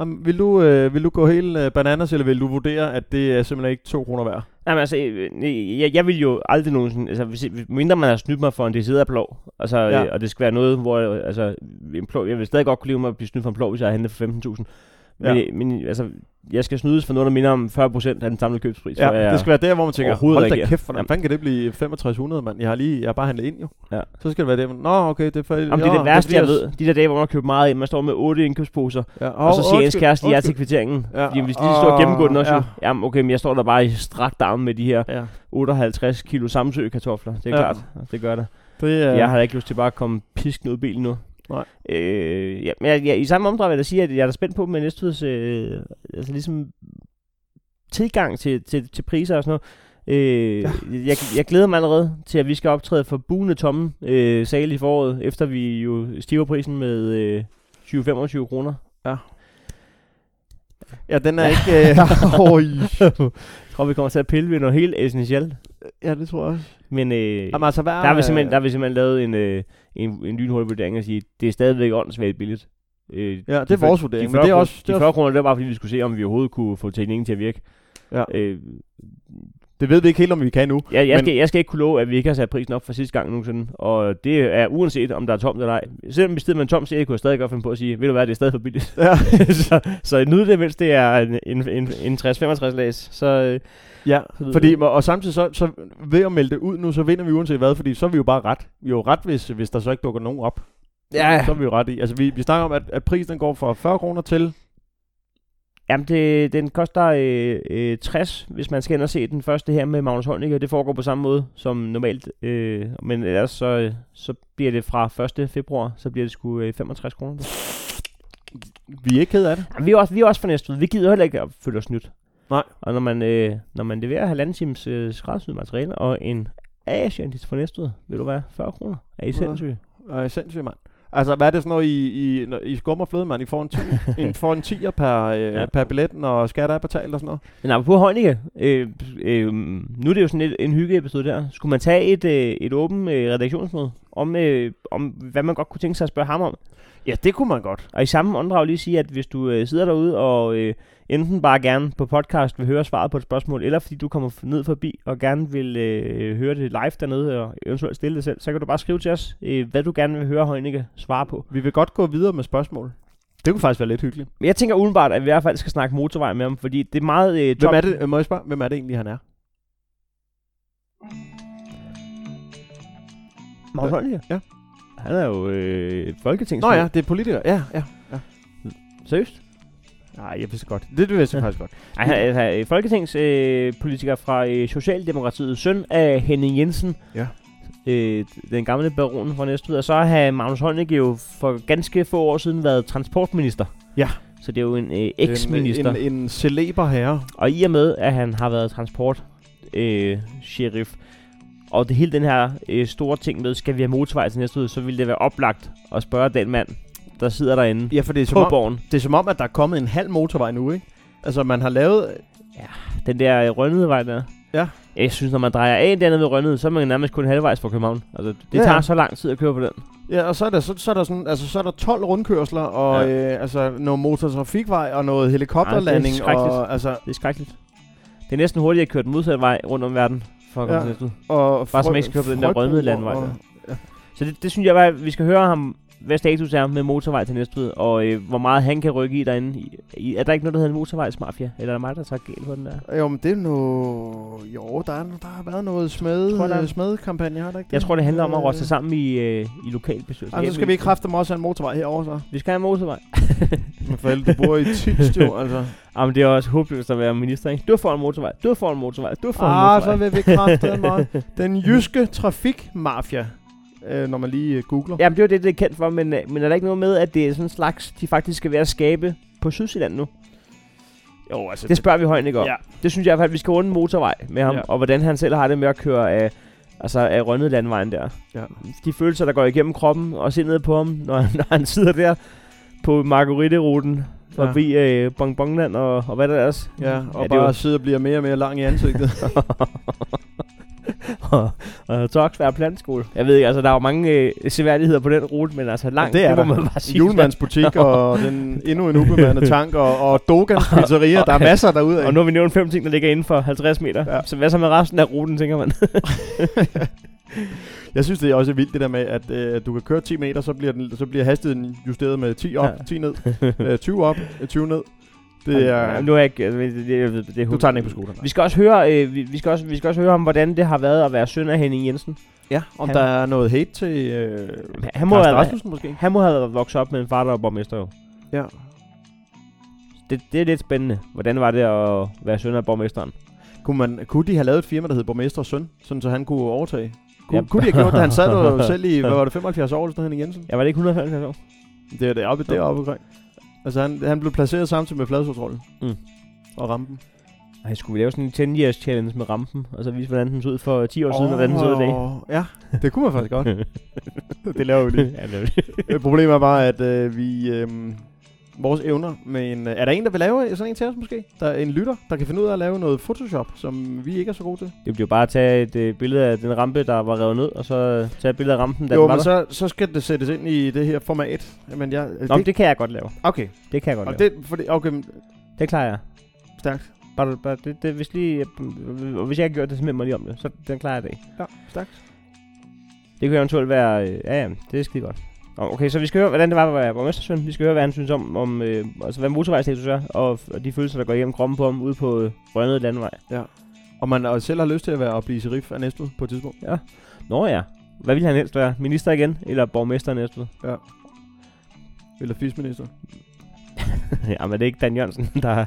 Um, vil, du, øh, vil du gå helt øh, bananas, eller vil du vurdere, at det er simpelthen ikke to kroner værd? Jamen altså, øh, jeg, jeg vil jo aldrig nogensinde, altså hvis, mindre man har snydt mig for en decideret plov, altså, Ja. øh, og det skal være noget, hvor, øh, altså, en plov, jeg vil stadig godt kunne leve med at blive snydt for en plov, hvis jeg har handlet for 15.000. Ja. men altså, jeg skal snydes for noget, der minder om 40% af den samlede købspris. Ja, jeg, det skal være der, hvor man tænker, hold da kæft, hvordan fanden kan det blive 6500, mand? Jeg har lige, jeg har bare handlet ind jo. Ja. Så skal det være der, nå, okay, det er for... Jamen, det er det værste, jeg ved. De der dage, hvor man køber meget ind, man står med otte indkøbsposer, Ja, og så siger ens kæreste ja til kvitteringen. Ja. Fordi hvis de lige står og gennemgår den også, ja. ja. jamen okay, men jeg står der bare i strakt arm med de her Ja, 58 kilo samsø kartofler. Det er Ja. klart, det gør det. det er... Jeg har ikke lyst til bare at komme pisken ud i bilen nu. Nej. Øh, ja, men jeg, jeg, i samme omdrej vil jeg da sige, at jeg er da spændt på med Næstvids øh, altså ligesom tilgang til, til, til priser og sådan noget. Øh, ja. jeg, jeg glæder mig allerede til, at vi skal optræde for buende tomme øh, sale i foråret, efter vi jo stiver prisen med øh, 20-25 kroner. Ja, den er ikke... Øh. *laughs* *laughs* Jeg tror, vi kommer til at pille ved noget helt essentielt. Ja, det tror jeg også. Men øh, Jamen, altså, hvad der, har vi simpelthen, der har vi simpelthen lavet en, øh, en, en lynhurtig vurdering og sige, det er stadigvæk åndssvagt billigt. Øh, Ja, det de er vores de vurdering, 40 men det er også... De er 40 også, kroner, det var bare fordi, vi skulle se, om vi overhovedet kunne få teknikken til at virke. Ja. Øh, det ved vi ikke helt, om vi kan nu. jeg, jeg, Men- skal, jeg skal ikke kunne love, at vi ikke har sat prisen op for sidste gang nogensinde. Og det er uanset, om der er tomt eller ej. Selvom vi stod med en tom serie, kunne jeg stadig godt finde på at sige, ved du hvad, det er stadig for billigt. Ja. *laughs* så, så nyd det, mens det er en, en, en, en 60-65 læs. Så øh, Ja, Så fordi, og samtidig så, så ved at melde det ud nu, så vinder vi uanset hvad, fordi så er vi jo bare ret. Vi er jo ret, hvis, hvis der så ikke dukker nogen op. Ja. Så er vi jo ret i. Altså, vi, vi snakker om, at, at prisen går fra 40 kroner til... Jamen, det, den koster øh, øh, 60, hvis man skal ind og se den første her med Magnus Heunicke. Det foregår på samme måde som normalt. Øh, men ellers så, øh, så bliver det fra 1. februar, så bliver det sgu øh, 65 kroner. Vi er ikke ked af det. Jamen, vi er også, vi er også fra Næstved. Vi gider heller ikke at føle os snydt. Nej. Og når man, øh, når man leverer halvanden times øh, skræddersyet materiale og en Asiantis fra Næstved, vil du være 40 kroner. Er I sindssyge? Øh, sindssygt, mand. Altså, hvad er det sådan noget i, i, i skum og fløde, mand? I får en, 10, *laughs* en, får en 10'er per, øh, ja. Ja. per billet, når skat er betalt og sådan noget. Men apropos Heunicke, øh, øh, nu er det jo sådan et, en hyggeepisode der. Skulle man tage et, øh, et åbent øh, redaktionsmøde om, øh, om hvad man godt kunne tænke sig at spørge ham om. Ja, det kunne man godt. Og i samme åndedrag lige sige, at hvis du øh, sidder derude og øh, enten bare gerne på podcast vil høre svaret på et spørgsmål, eller fordi du kommer ned forbi og gerne vil øh, høre det live dernede og eventuelt stille det selv, så kan du bare skrive til os, øh, hvad du gerne vil høre Heunicke svare på. Vi vil godt gå videre med spørgsmål. Det kunne faktisk være lidt hyggeligt. Men jeg tænker umiddelbart, at vi i hvert fald skal snakke motorvej med ham, fordi det er meget øh, Hvem top. er det, øh, må jeg spørge, hvem er det egentlig, han er? Magnus? Ja. Han er jo øh, folketings. Nå ja, det er politikere. Ja, ja. Seriøst? Nej, jeg vidste godt. Det, det vidste jeg faktisk godt. Ej, han er, er folketingspolitiker øh, politiker fra øh, Socialdemokratiet, søn af Henning Jensen. Ja. Øh, den gamle baron fra Næstved. Og så har Magnus Heunicke jo for ganske få år siden været transportminister. Ja. Så det er jo en øh, eks-minister. En, en, en celeber herre. Og i og med, at han har været transport øh, sheriff, og det hele den her øh, store ting med, skal vi have motorvej til Næstved, så ville det være oplagt at spørge den mand, der sidder derinde Ja, for det er, som på om, borgen. det er som om, at der er kommet en halv motorvej nu, ikke? Altså, man har lavet... Den der øh, Rønnede vej der. Ja. Jeg synes, når man drejer af dernede ved Rønnede, så er man nærmest kun halvvejs fra København. Altså, det Ja, ja, tager ja. så lang tid at køre på den. Ja, og så er der, så, så er der, sådan, altså, så er der 12 rundkørsler, og ja. øh, altså, noget motortrafikvej, og noget helikopterlanding, Ja, det er skrækkeligt. og, altså, Det er skrækkeligt. Det er næsten hurtigt at køre den modsatte vej rundt om verden. For at komme Ja. til Næstved. og Bare så man ikke skal køre på den der Rønnede landvej der. Så det, det synes jeg bare, vi skal høre ham, hvad status er med motorvej til Næstved, og øh, hvor meget han kan rykke i derinde. I, i, er der ikke noget, der hedder en motorvejsmafia? Eller er der mig, der tager galt på den der? Jo, men det er nu... Jo, der, er, der har været noget smed, Tror, der er- øh, smedkampagne, har der ikke Jeg tror, det handler om at Øh, rotte sig sammen i, øh, i lokalbestyrelsen. Altså, så skal vi ikke kræfte også have en motorvej herover så? Vi skal have en motorvej. *laughs* Med forældre, du bor i Tilst, jo, *laughs* altså. Jamen, det er også håbløst at være minister, ikke? Du får en motorvej, du får en motorvej, du får en Ah, så motorvej. vil vi kræfte mig. *laughs* Den jyske trafikmafia, øh, når man lige øh, googler. Jamen, det er jo det, det er kendt for, men, øh, men er der ikke noget med, at det er sådan en slags, de faktisk skal være at skabe på Sydsjælland nu? Jo, altså, Det spørger vi Højnik om. Ja. Det synes jeg i hvert fald, at vi skal runde en motorvej med ham, Ja. og hvordan han selv har det med at køre af, altså af Rønnede landvejen der. Ja. De følelser, der går igennem kroppen og sindet på ham, når, han- *laughs* når han sidder der på Marguerite-ruten forbi ja. øh, Bonbonland og, og hvad der ellers. Ja, og Ja, bare var- sidder og bliver mere og mere lang i ansigtet. *laughs* *laughs* og, og Toksvær Plantskole. Jeg ved ikke, altså der er jo mange øh, seværdigheder på den rute, men altså langt, det er det må man bare sige. Julemandsbutik *laughs* og den endnu en ubemandet tank og, og Dogans *laughs* pizzeria. Der er masser derude af. Og nu har vi nævnt fem ting, der ligger inden for 50 meter. Ja. Ja. Så hvad så med resten af ruten, tænker man? Jeg synes, det er også vildt det der med, at øh, du kan køre 10 meter, så bliver, den, så bliver hastigheden justeret med 10 op, Ja. 10 ned, øh, 20 op, øh, 20 ned. Det er... Ja, nu er jeg ikke... Det, det, det, det, det, Du tager den ikke på skolen. Vi skal også høre, øh, vi, vi, skal også, vi skal også høre om, hvordan det har været at være søn af Henning Jensen. Ja, om Han- der er noget hate til øh, Han må, have, Rasmussen måske. han må have vokset op med en far, der var borgmester jo. Ja. Det, det er lidt spændende. Hvordan var det at være søn af borgmesteren? Kunne, man, kunne de have lavet et firma, der hed Borgmester og Søn, sådan så han kunne overtage? Kunne, Ja. kunne de have gjort det? Han sad jo *laughs* selv i, hvad var det, 75 år, eller sådan Henning Jensen? Jeg var det ikke 195 år? Det er deroppe, deroppe omkring. Altså, han, han blev placeret samtidig med Fladsortrollen. Mm. Og rampen. Ej, skulle vi lave sådan en 10 years challenge med rampen, og så vise, hvordan den så ud for 10 år siden, og hvordan den så ud i dag? Åh, Ja, *laughs* det kunne man faktisk godt. *laughs* det laver vi lige. ja, det er det. Øh, Problemet er bare, at øh, vi... Øh, vores evner med en... Øh, er der en, der vil lave sådan en til os måske? Der er en lytter, der kan finde ud af at lave noget Photoshop, som vi ikke er så gode til. Det bliver bare at tage et øh, billede af den rampe, der var revet ned, og så øh, tage et billede af rampen, da jo, var men der. så, så skal det sættes ind i det her format. Men jeg, Nå, det, det kan jeg godt lave. Okay, Det kan jeg godt og lave. det, fordi, okay, men Det klarer jeg. stærkt. Bare, bare det, det, hvis, lige, og hvis jeg ikke gør det, så mig lige om det. Så den klarer jeg dag. Ja, stærkt. Det kan eventuelt være... Øh, ja, ja, det er skide godt. Okay, så vi skal høre, hvordan det var at være borgmestersøn. Vi skal høre, hvad han synes om, om øh, altså, hvad motorvejsstatus er, og, og de følelser, der går igennem kroppen på ham ude på øh, Rønnede Landvej. Og man og selv har lyst til at være og blive sheriff af Næstved på et tidspunkt. Nå ja. Hvad vil han helst være? Minister igen, eller borgmester næste Eller fisminister. *laughs* Ja, men det er ikke Dan Jørgensen, der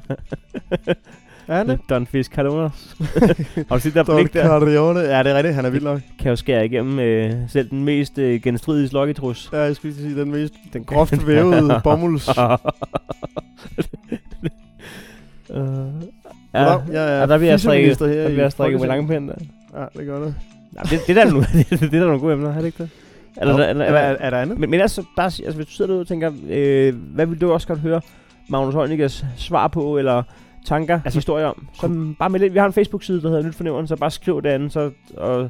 Er det? Don Fisk Cardonas. *laughs* Har du set der Don blik der? Carrione. Ja, det er rigtigt. Han er vild nok. Kan jo skære igennem øh, selv den mest øh, genstridige slokketrus. Ja, jeg skulle sige, den mest den groft *laughs* vævede bomulds. *laughs* Uh, Ja, ja, er ja, der bliver jeg strikket, der bliver jeg strikket med Folketinget. lange pind der. Ja, det gør det. Nej, det, det, der er nogle, det, det, der er nogle gode emner, er det ikke det? Nå, eller, er, eller, er, er der andet? men, men altså, bare, altså, hvis du sidder derude og tænker, øh, hvad vil du også godt høre Magnus Heunicke's svar på, eller tanker, altså, historier om, så bare med. Vi har en Facebook-side, der hedder Nyt Fornævren, så bare skriv det andet, så, og,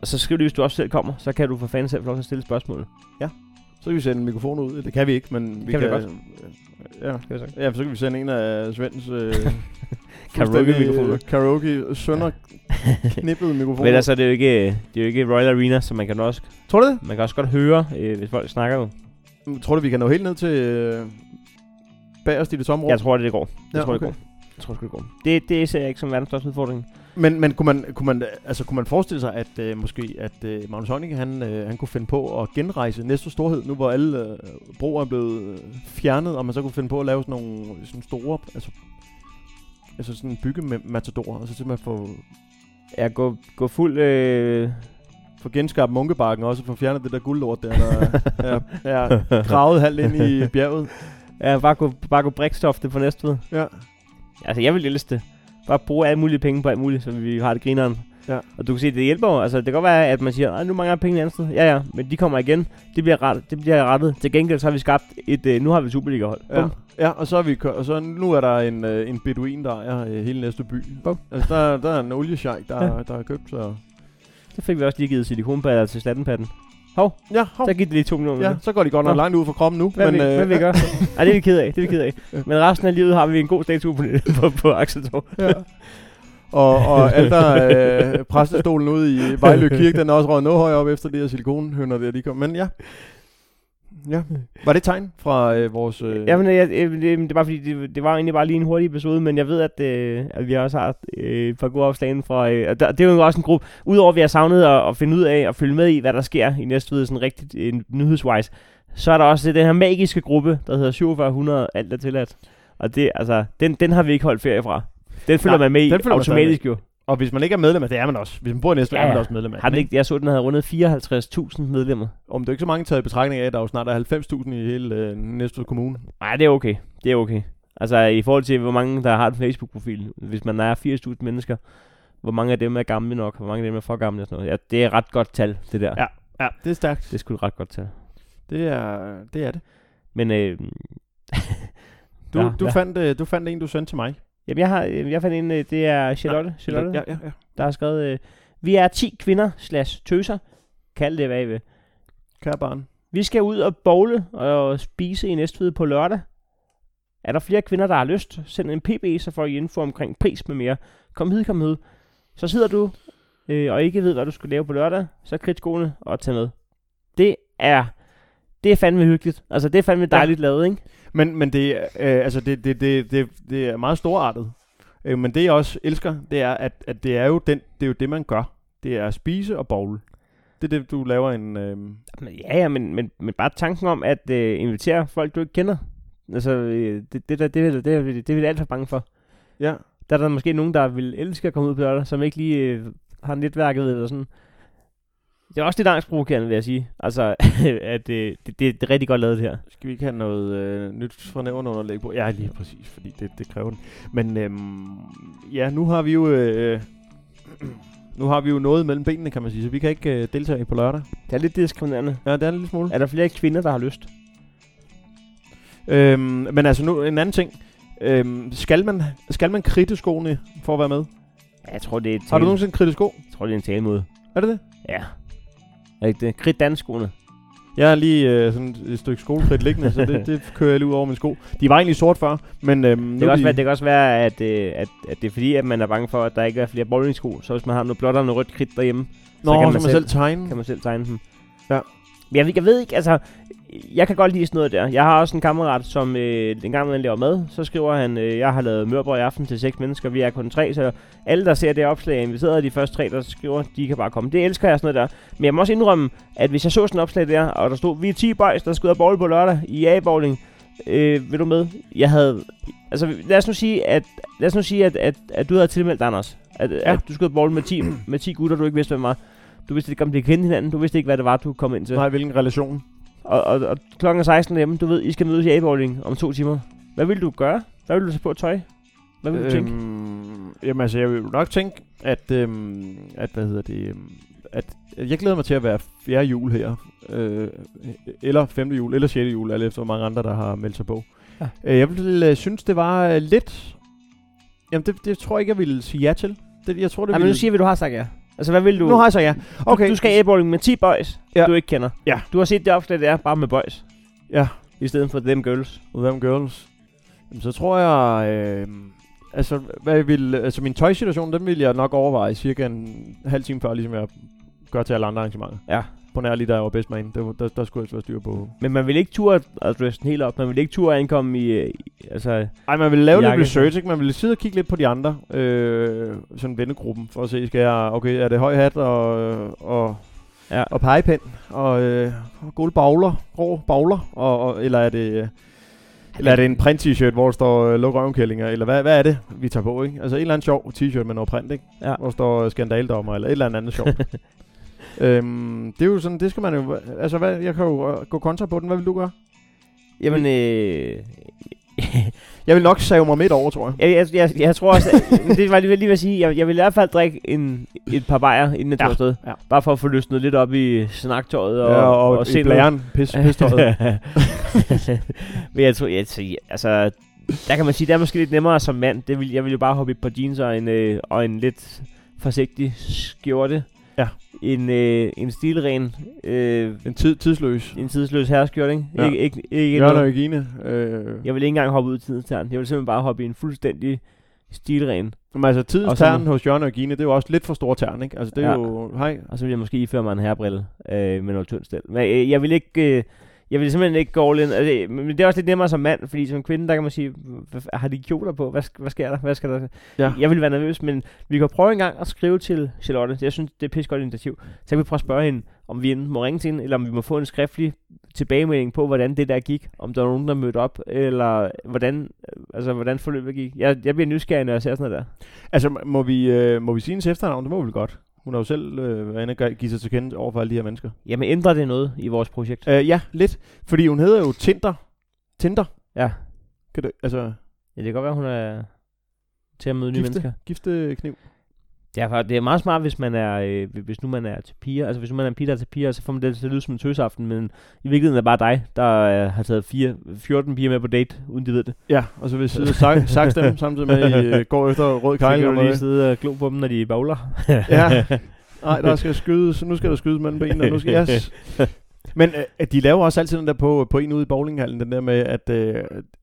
Og så skriv lige, hvis du også selv kommer, så kan du for fanden selv få lov til at stille spørgsmål. Så kan vi sende en mikrofon ud. Det kan vi ikke, men vi Kan vi kan... da Ja. Skal vi så? ja, så kan vi sende en af Svends... Øh, *laughs* Karaoke-mikrofoner. Karaoke sønder *laughs* knippede mikrofoner. Men altså, det er jo ikke, det er jo ikke Royal Arena, så man kan også, Tror du det? man kan også godt høre, øh, hvis folk snakker jo. Mm, Tror du, vi kan nå helt ned til øh, bagerst i det tomme rum? Jeg tror, det, det går. Jeg Ja, tror, okay. det går. Jeg tror, det går. Det, det ser jeg ikke som verdens største udfordring. Men, men kunne, man, kunne, man, altså, kunne man forestille sig, at øh, måske at øh, Magnus Heunicke, han, øh, han kunne finde på at genrejse næste storhed, nu hvor alle øh, broer er blevet øh, fjernet, og man så kunne finde på at lave sådan nogle sådan store, altså, altså sådan en byggematador, og så simpelthen få, Jeg gå, gå fuld... Øh, få genskabt munkebakken, og også få fjernet det der guldlort der, der er, *laughs* er gravet halvt ind i bjerget. Ja, bare gå, bare gå brikstofte på Næstved. Ja. Altså, jeg vil elske det. Bare bruge alle mulige penge på alt muligt, så vi har det grineren. Ja. Og du kan se, det hjælper jo. Altså, det kan godt være, at man siger, at nu mangler penge et andet sted. Ja, ja, men de kommer igen. Det bliver, ret, det bliver rettet. Til gengæld så har vi skabt et, øh, nu har vi et Superliga-hold. Ja. Bum. ja, og så, er vi, kø- og så nu er der en, øh, en beduin, der er øh, hele næste by. Bum. Altså, der, der er en oliesjejk, der, Ja. ja. der er købt, så... Så fik vi også lige givet silikonpatter til slattenpatten. Hov, Ja, hov. så giv det lige 2 millioner. Ja, så går de godt nok langt ud fra kroppen nu. Hvad, men, vi, hvad øh, vi gør? Ej, det er vi ked af. Det er vi ked af. Men resten af livet har vi en god statue på, på, på Axeltorv. Ja. Og, og alter øh, præstestolen ude i Vejlø Kirke, den er også røget noget højere op efter de her silikonhønder der, de kom. Men ja. Ja. Var det et tegn fra øh, vores... Øh, Jamen, jeg, jeg, det, det, var fordi, det, det var egentlig bare lige en hurtig episode, men jeg ved, at, øh, at vi også har øh, et par gode opslag fra... Øh, og der, det er jo også en gruppe, udover at vi har savnet at, at finde ud af og følge med i, hvad der sker i næste sådan rigtigt øh, nyhedswise, så er der også den her magiske gruppe, der hedder 4700 alt er tilladt. Og det, altså, den, den har vi ikke holdt ferie fra. Den følger Nej, man med i automatisk jo. Og hvis man ikke er medlem af det, er man også. Hvis man bor i Næstved, Ja, ja, er man også medlem af Har den ikke, jeg så, den havde rundet 54.000 medlemmer. Om det er ikke så mange taget i betragtning af, at der jo snart er 90.000 i hele øh, Næstved Kommune. Nej, det er okay. Det er okay. Altså i forhold til, hvor mange der har en Facebook-profil. Hvis man er 80.000 mennesker, hvor mange af dem er gamle nok, hvor mange af dem er for gamle og sådan noget. Ja, det er et ret godt tal, det der. Ja. Ja, det er stærkt. Det er sgu et ret godt tal. Det er det. Er det. Men øh, Du, *laughs* Ja, ja, du, ja. Fandt, øh, du fandt en, du sendte til mig. Jamen, jeg, har, øh, jeg fandt en, øh, det er Charlotte, Charlotte Ja, ja, ja. der har skrevet, øh, vi er 10 kvinder slash tøser, kald det hvad I vil. Kære barn. Vi skal ud og bowle og spise i Næstved på lørdag. Er der flere kvinder, der har lyst? Send en pb, så får I info omkring pris med mere. Kom hid, kom hid. Så sidder du øh, og ikke ved, hvad du skal lave på lørdag, så krit skoene og tag med. Det er, det er fandme hyggeligt. Altså, det er fandme dejligt ja. lavet, ikke? Men, men det, øh, altså det, det, det, det, det er meget storartet. Øh, men det jeg også elsker, det er, at, at det, er jo den, det er jo det, man gør. Det er at spise og bowl. Det er det, du laver en... Øh, ja, ja, men, men, men bare tanken om at øh, invitere folk, du ikke kender. Altså, øh, det, det, der, det, det, det, er vi- det er vi alt for bange for. ja. Der er der måske nogen, der vil elske at komme ud på lørdag, som ikke lige øh, har netværket eller sådan. Det er også lidt angstprovokerende, vil jeg sige. Altså, *laughs* at øh, det, det, det er rigtig godt lavet det her. Skal vi ikke have noget øh, nyt fra nævnerne underlæg på? Ja, lige præcis, fordi det, det kræver den. Men øhm, ja, nu har vi jo... Øh, *clears throat* nu har vi jo noget mellem benene, kan man sige, så vi kan ikke øh, deltage på lørdag. Det er lidt diskriminerende. Ja, det er en lille smule. Er der flere kvinder, der har lyst? Øhm, men altså nu en anden ting. Øhm, skal, man, skal man kridte skoene for at være med? Ja, jeg tror, det er et Har du tale- nogensinde kridtet sko? Jeg tror, det er en talemåde. Er det det? Ja. Er ikke det? Krit danskoene. Jeg har lige øh, sådan et stykke skolekridt liggende, så det, *laughs* det kører jeg lige ud over mine sko. De var egentlig sort før, men øhm, Det kan, er også de, være, det kan også være, at, øh, at, at det er fordi, at man er bange for, at der ikke er flere bowlingsko. Så hvis man har noget blåt og noget rødt kridt derhjemme, Nå, så kan så man man selv- selv tegne. kan man selv tegne dem. Ja. Men jeg, jeg ved ikke, altså... Jeg kan godt lide sådan noget der. Jeg har også en kammerat, som øh, en gang man laver mad, så skriver han, øh, jeg har lavet mørbrød i aften til seks mennesker, vi er kun tre, så alle, der ser det opslag, er inviteret, de første tre, der skriver, de kan bare komme. Det elsker jeg sådan noget der. Men jeg må også indrømme, at hvis jeg så sådan et opslag der, og der stod, vi er 10 boys, der og bowl på lørdag i A-bowling, øh, vil du med? Jeg havde... Altså, lad os nu sige, at, lad os nu sige, at, at, at du havde tilmeldt Anders. At, ja. at du skulle bowl med 10, *clears throat* med 10 gutter, du ikke vidste, hvem var. Du vidste ikke, om de kendte hinanden. Du vidste ikke, hvad det var, du kom ind til. Nej, hvilken relation? Og, og, og klokken er 16 hjemme. Du ved, I skal mødes i A-bowling om to timer. Hvad vil du gøre? Hvad vil du tage på tøj? Hvad vil du tænke? Øhm, jamen altså, jeg vil nok tænke, at, øhm, at hvad hedder det, øhm, at jeg glæder mig til at være fjerde jul her, øh, eller femte jul, eller sjette jul, alt efter hvor mange andre, der har meldt sig på. Ja. Øh, jeg vil øh, synes, det var øh, lidt, jamen det, det tror jeg ikke, jeg ville sige ja til. Det, jeg tror, det Nej, men ville, nu siger vi, at du har sagt ja. Altså, hvad vil du? Nu har jeg så ja. Okay. Du, du skal e-bowling med 10 boys, Ja. du ikke kender. Ja. Du har set det opslag, det er bare med boys. Ja. I stedet for them girls. With them girls. Jamen, så tror jeg... Øh, altså, hvad vil, altså, min tøjsituation, den vil jeg nok overveje cirka en halv time før, ligesom jeg gør til alle andre arrangementer. Ja. På nær lige jeg var bedst man, der, der, der skulle jeg være styr på. Men man vil ikke turde at dresse den helt op. Man vil ikke turde ankomme i, øh, i altså... Ej, man vil lave lidt research, ikke? Man vil sidde og kigge lidt på de andre, øh, sådan vennegruppen, for at se, skal jeg, okay, er det høj hat og, og, Ja. og pegepind, og, øh, gode bagler, rå bagler, og, og, eller er det... øh, Eller er det en print t-shirt, hvor der står øh, luk røvenkællinger, eller hvad, hvad er det, vi tager på, ikke? Altså en eller anden sjov t-shirt med noget print, ikke? Ja. Hvor der står øh, skandaldommer, eller et eller andet sjovt. *laughs* øhm, det er jo sådan, det skal man jo, altså hvad, jeg kan jo øh, gå kontra på den, hvad vil du gøre? Jamen, øh, Jeg vil nok save mig midt over, tror jeg. jeg, jeg, jeg, jeg tror også, at, det var lige, lige at sige, jeg, jeg vil i hvert fald drikke en, et par bajer, inden jeg Ja, tog afsted. ja. Bare for at få løsnet lidt op i snaktøjet og, ja, og, og, og se blæren, pis, pistøjet. *laughs* Men jeg tror, jeg, altså, der kan man sige, det er måske lidt nemmere som mand. Det vil, jeg vil jo bare hoppe et par jeans og en, øh, og en lidt forsigtig skjorte. En, øh, en stilren, øh, en tid, tidsløs. en tidsløs herreskjorte, ikke? Ja. Ikke, ikke, ikke Jørgen og. Regine. Øh, Jeg vil ikke engang hoppe ud i tidens tern. Jeg vil simpelthen bare hoppe i en fuldstændig stilren. men altså, tidens tern hos Jørgen og Regine, det er jo også lidt for stor tern, ikke? Altså, det er Ja. jo... Hej. Og så vil jeg måske iføre mig en herrebrille øh, med noget tyndt stel. Men øh, jeg vil ikke... Øh, jeg vil simpelthen ikke gå all in. Altså, men det er også lidt nemmere som mand, fordi som kvinde, der kan man sige, har de kjoler på? Hvad, hvad sker der? Hvad skal der? Ja. Jeg vil være nervøs, men vi kan prøve en gang at skrive til Charlotte. Jeg synes, det er et godt initiativ. Så kan vi prøve at spørge hende, om vi enten må ringe til hende, eller om vi må få en skriftlig tilbagemelding på, hvordan det der gik. Om der var nogen, der mødte op, eller hvordan, altså, hvordan forløbet gik. Jeg, jeg bliver nysgerrig, når jeg ser sådan noget der. Altså, må vi, øh, må vi sige hendes efternavn? Det må vi vel godt. Hun har jo selv øh, været inde og give sig til kende over for alle de her mennesker. Jamen, ændrer det noget i vores projekt? Øh, ja, lidt. Fordi hun hedder jo Tinder. Tinder. Ja. Kan du, altså, Ja, det kan godt være, hun er til at møde nye mennesker. gifte, gifte kniv. Er, det er meget smart, hvis man er, øh, hvis nu man er til piger. Altså hvis nu man er en pige, der er til piger, så får man det til at lyde som en tøsaften, men i virkeligheden er det bare dig, der øh, har taget fire, 14 piger med på date, uden de ved det. Ja, og så vil jeg sidde sak, sakse *laughs* dem, samtidig med, at I øh, går efter rød Så kejl. kan og du lige sidde og glo på dem, når de bowler. *laughs* Ja. Nej, der skal skydes. Nu skal der skydes mellem benene, og nu skal jeg... s- Men øh, de laver også altid den der på, på en ude i bowlinghallen, den der med, at øh,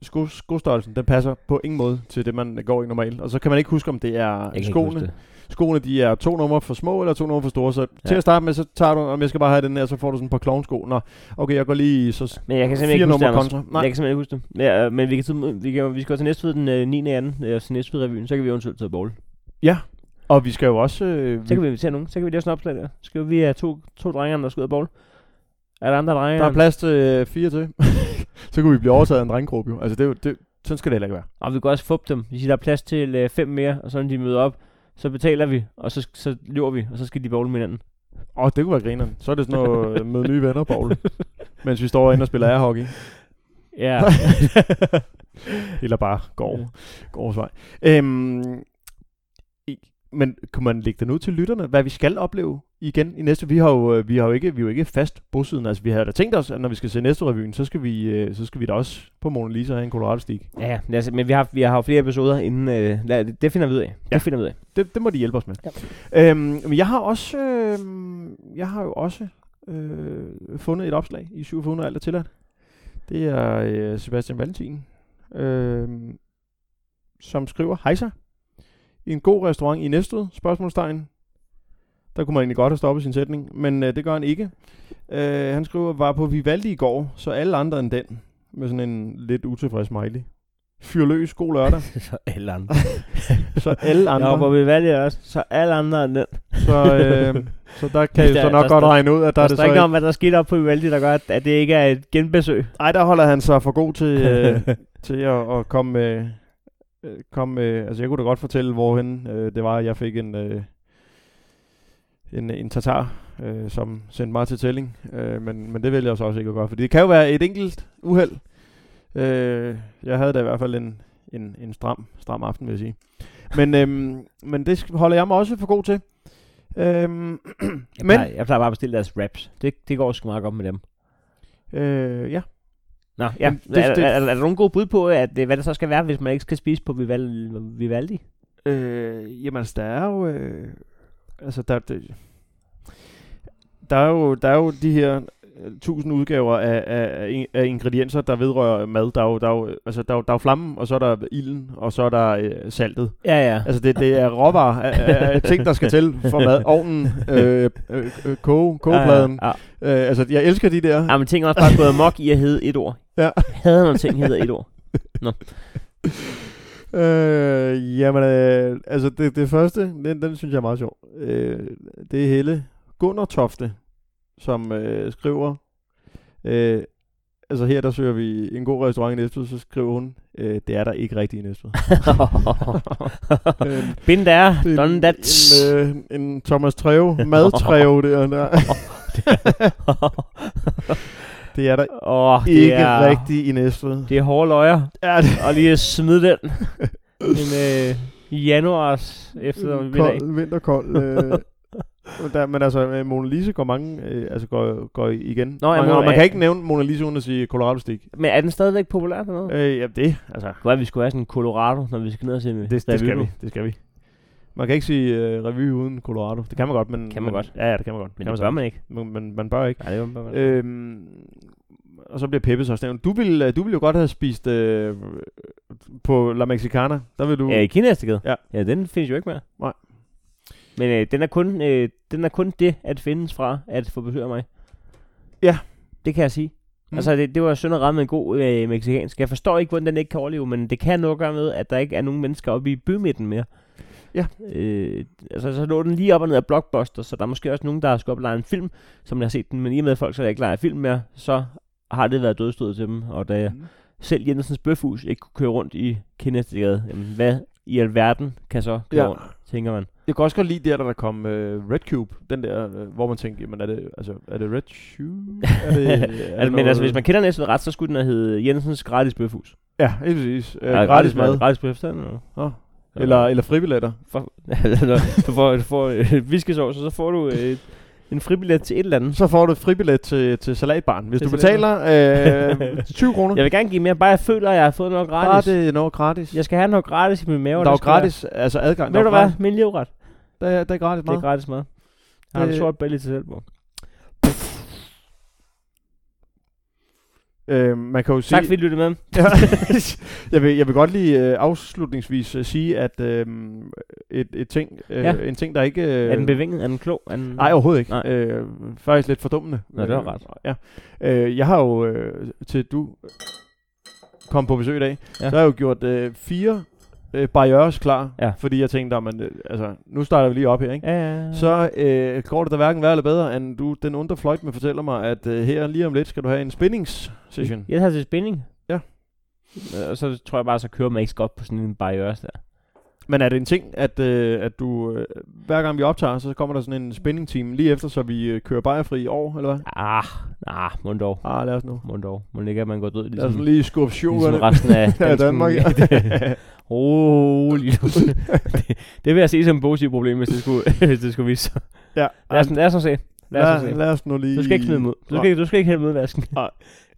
sko, skostørrelsen, den passer på ingen måde til det, man går i normalt. Og så kan man ikke huske, om det er kan skoene. Skoene, de er to numre for små, eller to numre for store. Så ja. til Ja. at starte med, så tager du, om jeg skal bare have den her, så får du sådan et par klovnsko. Nå, okay, jeg går lige så Men jeg kan fire ikke numre kontra. Nej, Jeg kan simpelthen ikke huske det. Ja, øh, men vi kan, vi, kan, vi skal jo til næste den øh, 9. anden, øh, til revyen, så kan vi eventuelt tage bowl. og vi skal jo også... Øh, Så kan vi invitere nogen. Så kan vi lave sådan en opslag der. Så skal vi have to, to drenge, der skal ud af bowl. Er der andre drenge? der er plads til øh, fire til. *laughs* så kunne vi blive overtaget af en drengegruppe jo. Altså, det, det, sådan skal det heller ikke være. Og vi kan også fuppe dem. Vi siger, der er plads til øh, fem mere, og så når de møder op, så betaler vi, og så, så løber vi, og så skal de bowle med hinanden. Åh, oh, det kunne være grineren. Så er det sådan noget øh, med nye venner, Paul. *laughs* mens vi står inde og spiller airhockey. Ja. *laughs* Eller bare går, går vej. Øhm, men kunne man lægge den ud til lytterne, hvad vi skal opleve igen i næste? Vi har jo, øh, vi har jo ikke, vi er jo ikke fast bosiddende. Altså, vi har da tænkt os, at når vi skal se næste revyen, så skal vi, øh, så skal vi da også på Mona Lisa have en Colorado Stig. ja, ja. Altså, men vi har, vi har jo flere episoder inden. Øh, lad, det finder vi ud af. Det Ja. finder vi ud af. Det, det må de hjælpe os med. Ja. Øhm, men jeg har også, øh, jeg har jo også øh, fundet et opslag i 700 alt er tilladt. Det er øh, Sebastian Valentin, øh, som skriver, Hejsa, i en god restaurant i Næstved, spørgsmålstegn. Der kunne man egentlig godt have stoppet sin sætning, men øh, det gør han ikke. Øh, han skriver, var på Vivaldi i går, så alle andre end den, med sådan en lidt utilfreds smiley. Fyr løs, god lørdag. *laughs* så alle andre. *laughs* Så alle andre. Ja, hvor vi valgte også. Så alle andre end den. Så, øh, så der *laughs* kan jeg så nok der godt regne ud, at der Der er det står ikke så... om, hvad der skete op på Vivaldi, der gør, at, at det ikke er et genbesøg. Ej, der holder han sig for god til, øh, til at, at komme med... Øh, komme med, altså jeg kunne da godt fortælle, hvorhen øh, det var, at jeg fik en, øh, en, en tatar, øh, som sendte mig til tælling. Øh, men, men det vælger jeg så også ikke at gøre, for det kan jo være et enkelt uheld. Øh, jeg havde da i hvert fald en, en, en stram, stram aften, vil jeg sige. Men, øhm, men det holder jeg mig også for god til. Øhm, *clears throat* Jeg, men, plejer, jeg plejer bare at bestille deres raps. Det, det går sgu meget godt med dem. øh, ja. Nå, ja. Det- er, det- er, er, er, der nogen gode bud på, at, hvad det så skal være, hvis man ikke skal spise på Vival, Vivaldi? Øh, jamen, altså, der er jo... Øh, altså der, det, der, er jo, der er jo de her øh, tusind udgaver af, af, af in- af ingredienser, der vedrører mad. Der er jo, der er jo, altså, der er jo, der er jo flammen, og så er der ilden, og så er der øh, saltet. Ja, ja. Altså det, det er råvarer af, af, ting, der skal til for mad. *laughs* Ovnen, øh, øh, øh, koge, kogepladen. Ja, ja. Øh, altså jeg elsker de der. ja, men ting er også bare gået amok i at hedde et ord. Ja. Hader, når ting hedder et ord. *laughs* Øh, jamen, øh, altså det, det første, den, den synes jeg er meget sjov. Øh, det er Helle Gunnar Tofte, som øh, skriver, øh, altså her der søger vi en god restaurant i Næstved, så skriver hun, øh, det er der ikke rigtigt i Næstved. *laughs* Øh, Been there, det er done that. En, øh, en Thomas Treve, madtreve *laughs* der. der. *laughs* det er der oh, det ikke er, rigtigt i Næstved. Det er hårde løjer. Ja, det Og lige at smide den. *laughs* en øh, januars efter middag. kold, vinterkold. Øh, der, men altså, øh, Mona Lisa går mange, øh, altså går, går igen. Nå, ja, man, kan ikke nævne Mona Lisa uden at sige Colorado Stick. Men er den stadigvæk populær dernede? Øh, ja, det, altså, er vi skulle have sådan en Colorado, når vi skal ned og se med det, det skal vi, det skal vi. Man kan ikke sige øh, revy uden Colorado. Det kan man godt, men... Kan man godt. Ja, ja, det kan man godt. Men kan det man bør man ikke. Men, men man bør ikke. Nej, det bør man ikke. Øhm, og så bliver Peppes også nævnt. Du ville, du ville jo godt have spist øh, på La Mexicana. Der vil du... Ja, i Kinastikket? Ja. Ja, den findes jo ikke mere. Nej. Men øh, den, er kun, øh, den er kun det at findes fra at få besøg af mig. Ja. Det kan jeg sige. Mm. Altså, det, det var synd at ramme en god øh, mexicansk. Jeg forstår ikke, hvordan den ikke kan overleve, men det kan noget at gøre med, at der ikke er nogen mennesker oppe i bymidten mere. Ja. Øh, altså, så lå den lige op og ned af Blockbuster, så der er måske også nogen, der skal op og lege en film, som jeg har set den, men i og med at folk så ikke leger film mere, så har det været dødstød til dem. Og da Mm. selv Jensens Bøfhus ikke kunne køre rundt i Kinæstegade, jamen hvad i alverden kan så køre Ja. rundt, tænker man. Jeg kan også godt lide der, da der kom øh, Red Cube. Den der, øh, hvor man tænker, jamen er det, altså, er det Red Shoe? Er det, *laughs* er det Altså, men altså, hvis man kender Næstved ret, så skulle den have heddet Jensens Gratis Bøfhus. Ja, helt præcis. Øh, Ja, gratis mad. Gratis bøf, sådan noget. Nå. Eller, eller fribilletter. For, *laughs* du får, du får øh, viskesovs, og så får du øh, en fribillet til et eller andet. Så får du et fribillet til, til salatbaren. Hvis Til du betaler øh, *laughs* 20 kroner, Jeg vil gerne give mere, bare jeg føler, at jeg har fået noget bare gratis. det er noget gratis. Jeg skal have noget gratis i min mave. der er jo det gratis altså adgang. Ved du er hvad? Min livret. Der, er- der er gratis Det er mad. gratis mad. Jeg har en Det- sort bælle til selv Øh, man kan jo sige... Tak fordi I lyttede med. *laughs* Ja. jeg, vil, jeg vil godt lige øh, afslutningsvis øh, sige, at øh, et, et ting, øh, Ja. en ting, der ikke... Øh, Er den bevinget? Er den klog? Er den... Nej, overhovedet ikke. Nej. Øh, faktisk lidt fordummende. Nå, det var ret. Ja. Øh, jeg har jo, øh, til du kom på besøg i dag, ja. så har jeg jo gjort øh, fire øh, barrières klar, Ja. fordi jeg tænkte, man, øh, altså, nu starter vi lige op her, ikke? Ja, ja, ja. Så øh, går det da hverken værre eller bedre, end du, den under fløjt med fortæller mig, at øh, her lige om lidt skal du have en spinnings-session. Jeg har til spænding. Ja. Øh, Og så tror jeg bare, så kører man ikke godt på sådan en barriere der. Men er det en ting, at, øh, at du, øh, hver gang vi optager, så kommer der sådan en spinning team lige efter, så vi øh, kører bajerfri i år, eller hvad? Ah, ah, mund dog. Ah, lad os nu. Mund dog. Må ikke, at man går død Lad os ligesom, lige skubbe ligesom sjoverne. resten af *laughs* Ja. Danmark. *laughs* Rolig nu. *laughs* det, det vil jeg se som et positivt problem, hvis det skulle, hvis det skulle vise sig. ja, Lad os, lad os se. Lad os lad, se. lad os nu lige... Du skal ikke smide ud. Du skal, ikke- du skal ikke hælde dem ud i vasken. Nej.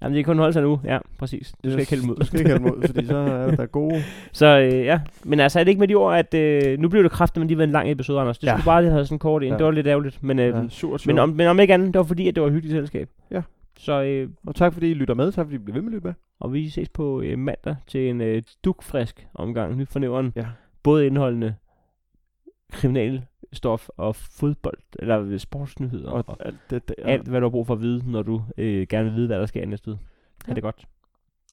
Jamen, det kan kun holde sig nu. Ja, præcis. Du skal ikke hælde ud. Du skal ikke hælde ud, fordi så er der gode... *laughs* Så øh, ja, men altså er det ikke med de ord, at øh, nu bliver det kraftigt, men lige været en lang episode, Anders. Det Ja. skulle bare lige have sådan kort ind. Ja. Det var lidt ærgerligt, men, øh, Ja, men, om, men om ikke andet, det var fordi, at det var et hyggeligt selskab. Ja. Så, øh, Og tak fordi I lytter med. Tak fordi I bliver ved med at lytte med. og vi ses på øh, mandag til en øh, dukfrisk omgang. Nyt fornævren. Ja. Både indholdende kriminalstof og fodbold, eller sportsnyheder. Og, Og alt det der. alt, hvad du har brug for at vide, når du øh, gerne vil vide, hvad der sker næste uge. Ja. det godt.